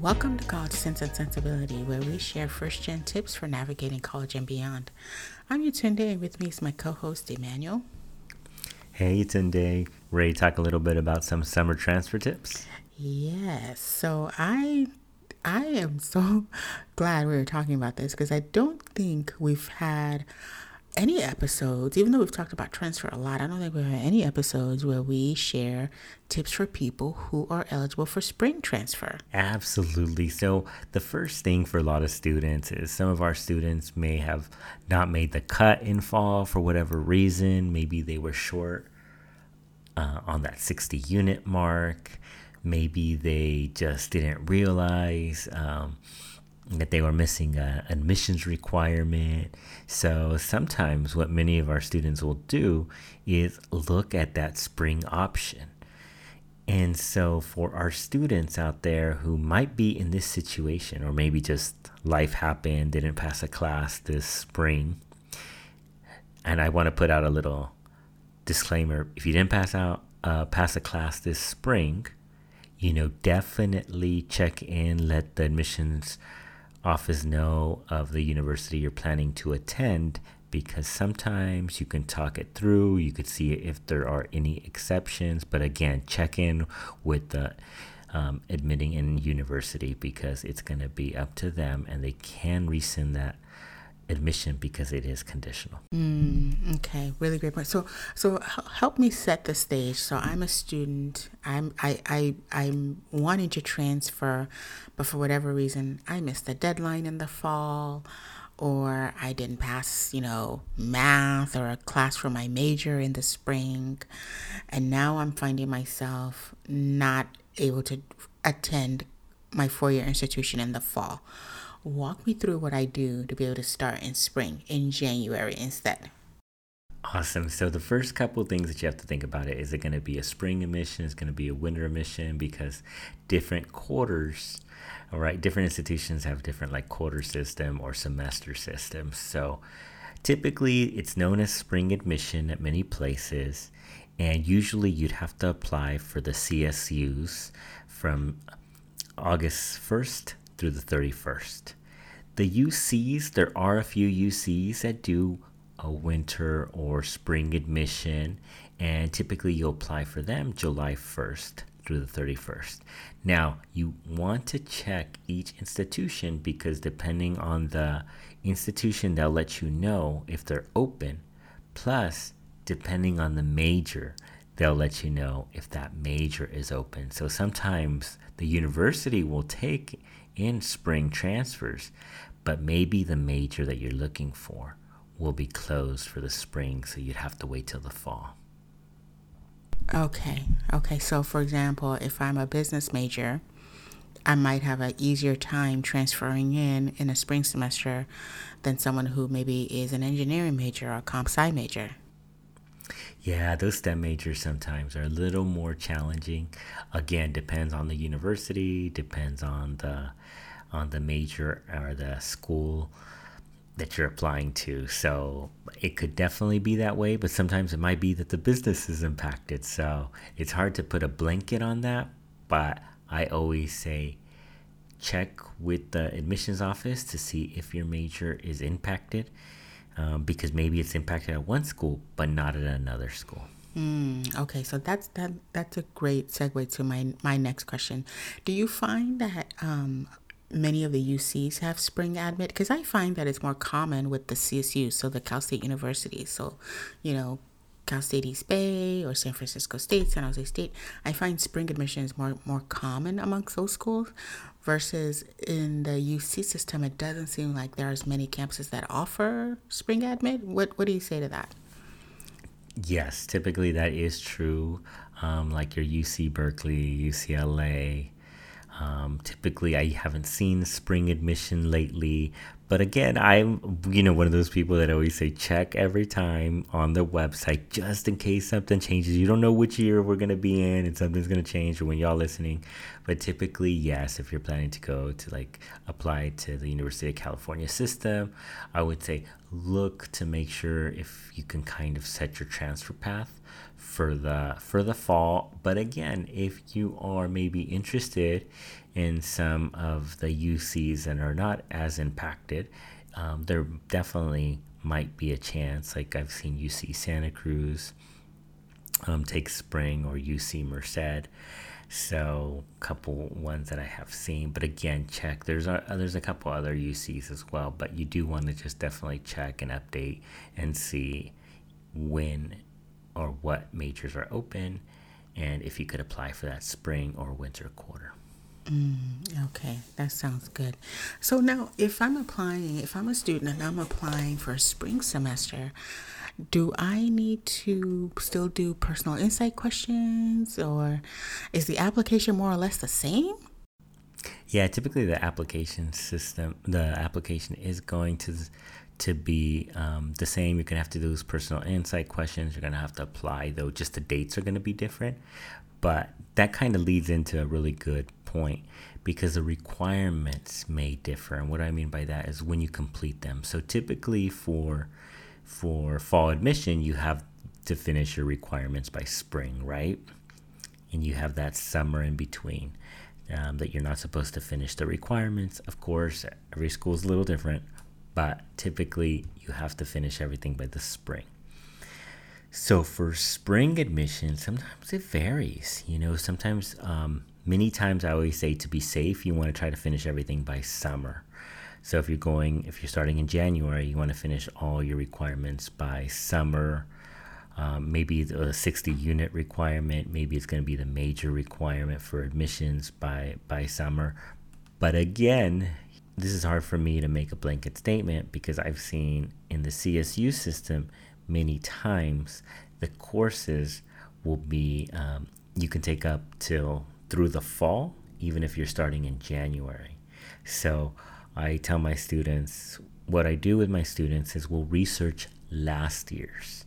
Welcome to College Sense and Sensibility, where we share first gen tips for navigating college and beyond. I'm Yatunde, and with me is my co host, Emmanuel. Hey, Tunde. Ready to talk a little bit about some summer transfer tips? Yes. So I I am so glad we were talking about this because I don't think we've had any episodes, even though we've talked about transfer a lot, I don't think we've had any episodes where we share tips for people who are eligible for spring transfer. Absolutely. So, the first thing for a lot of students is some of our students may have not made the cut in fall for whatever reason. Maybe they were short uh, on that 60 unit mark. Maybe they just didn't realize. Um, that they were missing an admissions requirement. So sometimes what many of our students will do is look at that spring option. And so for our students out there who might be in this situation, or maybe just life happened, didn't pass a class this spring, and I want to put out a little disclaimer: if you didn't pass out uh, pass a class this spring, you know definitely check in, let the admissions office know of the university you're planning to attend because sometimes you can talk it through. You could see if there are any exceptions, but again, check in with the um, admitting in university because it's going to be up to them and they can rescind that admission because it is conditional. Mm, okay, really great point. So, so help me set the stage. So, I'm a student. I'm I I I'm wanting to transfer, but for whatever reason, I missed the deadline in the fall, or I didn't pass, you know, math or a class for my major in the spring, and now I'm finding myself not able to attend my four-year institution in the fall walk me through what I do to be able to start in spring, in January instead. Awesome. So the first couple things that you have to think about it is it going to be a spring emission? Is going to be a winter emission? Because different quarters, all right, different institutions have different like quarter system or semester systems. So typically it's known as spring admission at many places, and usually you'd have to apply for the CSUs from August 1st through the 31st. The UCs, there are a few UCs that do a winter or spring admission, and typically you'll apply for them July 1st through the 31st. Now, you want to check each institution because depending on the institution, they'll let you know if they're open. Plus, depending on the major, they'll let you know if that major is open. So sometimes the university will take in spring transfers, but maybe the major that you're looking for will be closed for the spring, so you'd have to wait till the fall. Okay, okay. So, for example, if I'm a business major, I might have an easier time transferring in in a spring semester than someone who maybe is an engineering major or comp sci major. Yeah, those STEM majors sometimes are a little more challenging. Again, depends on the university, depends on the on the major or the school that you're applying to. So it could definitely be that way, but sometimes it might be that the business is impacted. So it's hard to put a blanket on that, but I always say check with the admissions office to see if your major is impacted um, because maybe it's impacted at one school but not at another school. Mm, okay, so that's that. That's a great segue to my my next question. Do you find that um, many of the UCs have spring admit? Because I find that it's more common with the CSU, so the Cal State University. So, you know, Cal State East Bay or San Francisco State, San Jose State. I find spring admissions more more common amongst those schools versus in the UC system, it doesn't seem like there are as many campuses that offer spring admit. What what do you say to that? Yes, typically that is true. Um, like your UC Berkeley, UCLA. Um, typically, I haven't seen spring admission lately, but again, I'm you know one of those people that always say check every time on the website just in case something changes. You don't know which year we're gonna be in and something's gonna change when y'all listening. But typically, yes, if you're planning to go to like apply to the University of California system, I would say look to make sure if you can kind of set your transfer path for the for the fall. But again, if you are maybe interested in some of the UCs that are not as impacted, um, there definitely might be a chance. Like I've seen UC Santa Cruz um, take spring or UC Merced. So a couple ones that I have seen, but again, check. There's a, there's a couple other UCs as well, but you do want to just definitely check and update and see when or what majors are open, and if you could apply for that spring or winter quarter. Mm, okay, that sounds good. So now, if I'm applying, if I'm a student and I'm applying for a spring semester, do I need to still do personal insight questions or is the application more or less the same? Yeah, typically the application system, the application is going to to be um, the same. You're gonna have to do those personal insight questions. You're gonna have to apply though. Just the dates are gonna be different, but that kind of leads into a really good point because the requirements may differ. And what I mean by that is when you complete them. So typically for for fall admission, you have to finish your requirements by spring, right? And you have that summer in between um, that you're not supposed to finish the requirements. Of course, every school is a little different, but typically you have to finish everything by the spring. So for spring admission, sometimes it varies. You know, sometimes, um, many times I always say to be safe, you want to try to finish everything by summer. So if you're going, if you're starting in January, you want to finish all your requirements by summer. Um, maybe the 60 unit requirement. Maybe it's going to be the major requirement for admissions by by summer. But again, this is hard for me to make a blanket statement because I've seen in the CSU system many times the courses will be um, you can take up till through the fall, even if you're starting in January. So I tell my students what I do with my students is we'll research last year's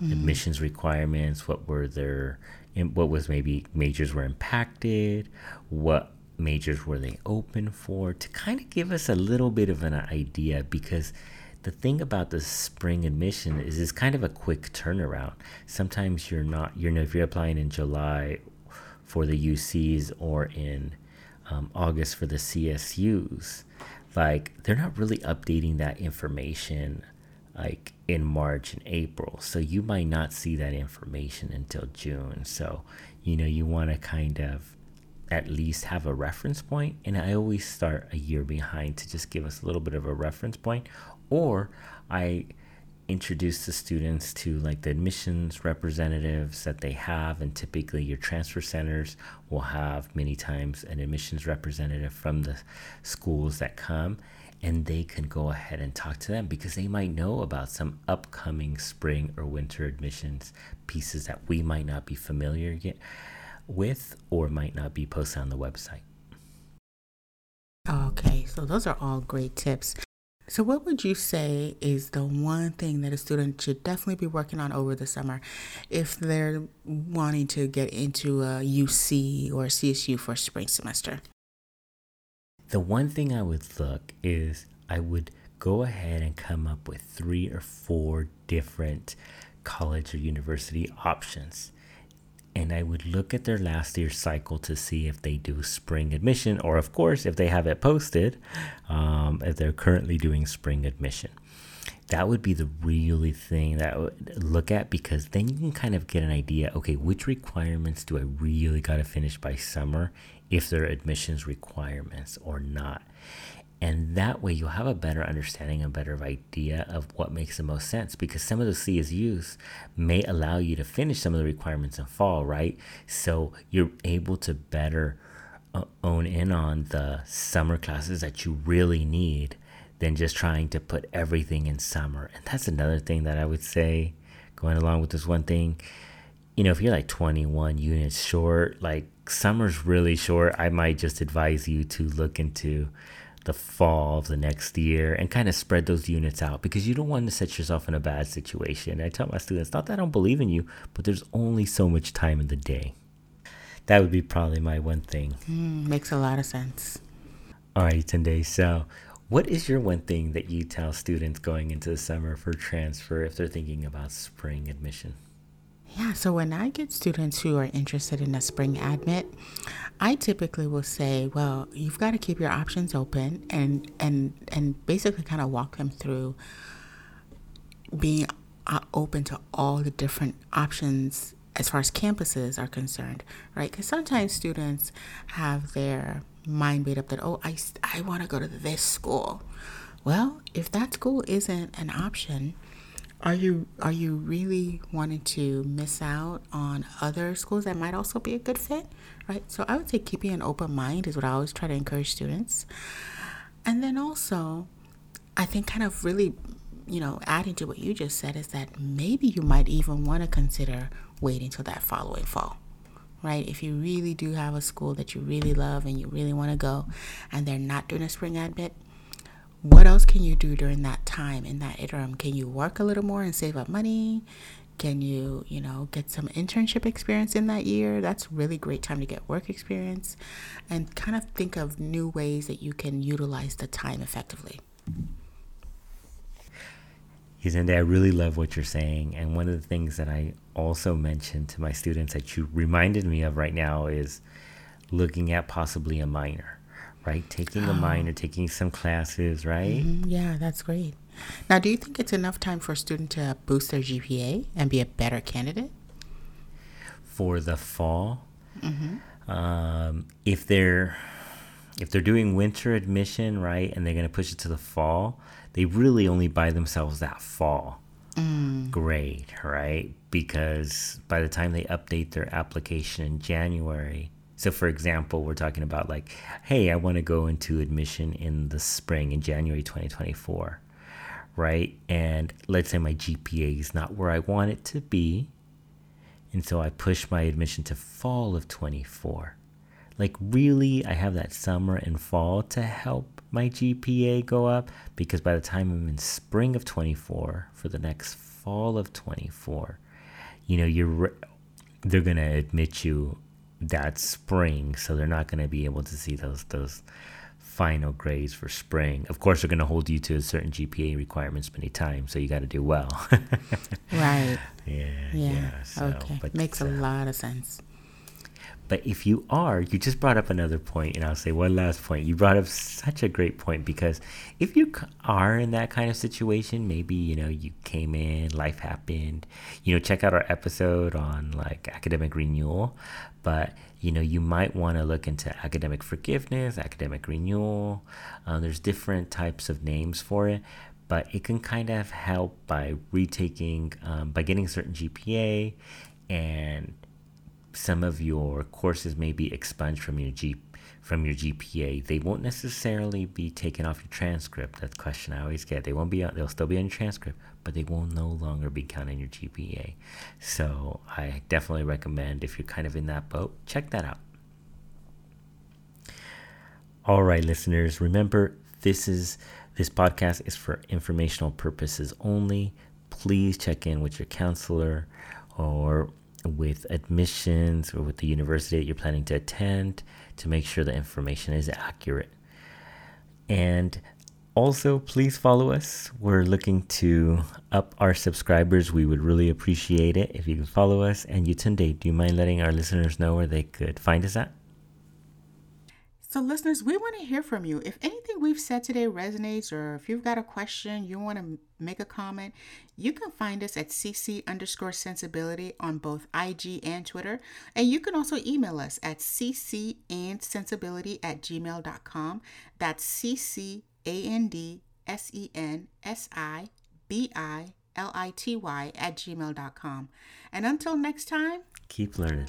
mm. admissions requirements, what were their what was maybe majors were impacted, what majors were they open for to kind of give us a little bit of an idea because the thing about the spring admission is it's kind of a quick turnaround. Sometimes you're not, you know, if you're applying in July for the UCs or in um, August for the CSUs, like they're not really updating that information like in March and April. So you might not see that information until June. So, you know, you want to kind of at least have a reference. And I always start a year behind to just give us a little bit of a reference point. Or I introduce the students to like the admissions representatives that they have and typically your transfer centers will have many times an admissions representative from the schools that come and they can go ahead and talk to them because they might know about some upcoming spring or winter admissions pieces that we might not be familiar yet with or might not be posted on the website. Okay, so those are all great tips. So, what would you say is the one thing that a student should definitely be working on over the summer if they're wanting to get into a UC or CSU for spring semester? The one thing I would look is I would go ahead and come up with three or four different college or university options and I would look at their last year cycle to see if they do spring admission, or of course, if they have it posted, um, if they're currently doing spring admission. That would be the really thing that I would look at because then you can kind of get an idea okay, which requirements do I really got to finish by summer if they're admissions requirements or not. And that way you'll have a better understanding, a better idea of what makes the most sense because some of the CSUs may allow you to finish some of the requirements in fall, right? So you're able to better uh, own in on the summer classes that you really need than just trying to put everything in summer. And that's another thing that I would say, going along with this one thing, you know, if you're like 21 units short, like summer's really short, I might just advise you to look into the fall of the next year and kind of spread those units out because you don't want to set yourself in a bad situation. I tell my students, not that I don't believe in you, but there's only so much time in the day. That would be probably my one thing. Mm, makes a lot of sense. All right, Tunde. So, what is your one thing that you tell students going into the summer for transfer if they're thinking about spring admission? Yeah, so when I get students who are interested in a spring admit, I typically will say, well, you've got to keep your options open and and and basically kind of walk them through being uh, open to all the different options as far as campuses are concerned, right? Because sometimes students have their mind made up that, oh, I, I want to go to this school. Well, if that school isn't an option, are you are you really wanting to miss out on other schools that might also be a good fit right? So i would say keeping an open mind is what i always try to encourage students. And then also i think kind of really you know adding to what you just said is that maybe you might even want to consider waiting till that following fall right? If you really do have a school that you really love and you really want to go and they're not doing a spring admit what else can you do during that time in that interim? Can you work a little more and save up money? Can you, you know, get some internship experience in that year? That's really great time to get work experience and kind of think of new ways that you can utilize the time effectively. Izende, I really love what you're saying. And one of the things that I also mentioned to my students that you reminded me of right now is looking at possibly a minor right? Taking a minor, taking some classes, right? Mm-hmm. Yeah, that's great. Now, do you think it's enough time for a student to boost their GPA and be a better candidate? For the fall, mm-hmm. um, if they're if they're doing winter admission, right, and they're going to push it to the fall, they really only buy themselves that fall mm. grade, right? Because by the time they update their application in January, so, for example, we're talking about like, hey, I want to go into admission in the spring in January 2024, right? And let's say my GPA is not where I want it to be. And so I push my admission to fall of 24. Like, really, I have that summer and fall to help my GPA go up because by the time I'm in spring of 24 for the next fall of 24, you know, you're they're going to admit you that spring, so they're not going to be able to see those those final grades for spring. Of course, they're going to hold you to a certain GPA requirements many times, so you got to do well. right. Yeah. Yeah. yeah so, okay. But, Makes a uh, lot of sense. But if you are, you just brought up another point, and I'll say one last point. You brought up such a great point because if you are in that kind of situation, maybe you know you came in, life happened. You know, check out our episode on like academic renewal. But you know, you might want to look into academic forgiveness, academic renewal. Uh, there's different types of names for it but it can kind of help by retaking um, by getting a certain GPA and some of your courses may be expunged from your G from your GPA. They won't necessarily be taken off your transcript. That's the question I always get. They won't be. They'll still be on your transcript, but they will no longer be counting your GPA. So I definitely recommend if you're kind of in that boat, check that out. All right, listeners. Remember, this is this podcast is for informational purposes only. Please check in with your counselor or with admissions or with the university that you're planning to attend to make sure the information is accurate. And also, please follow us. We're looking to up our subscribers. We would really appreciate it if you can follow us. And you Yutunde, do you mind letting our listeners know where they could find us at? So, listeners, we want to hear from you. If anything we've said today resonates, or if you've got a question, you want to make a comment, you can find us at cc underscore sensibility on both IG and Twitter. And you can also email us at cc and sensibility at gmail.com. That's cc a n d s e n s i b i l i t y at gmail.com. And until next time, keep learning.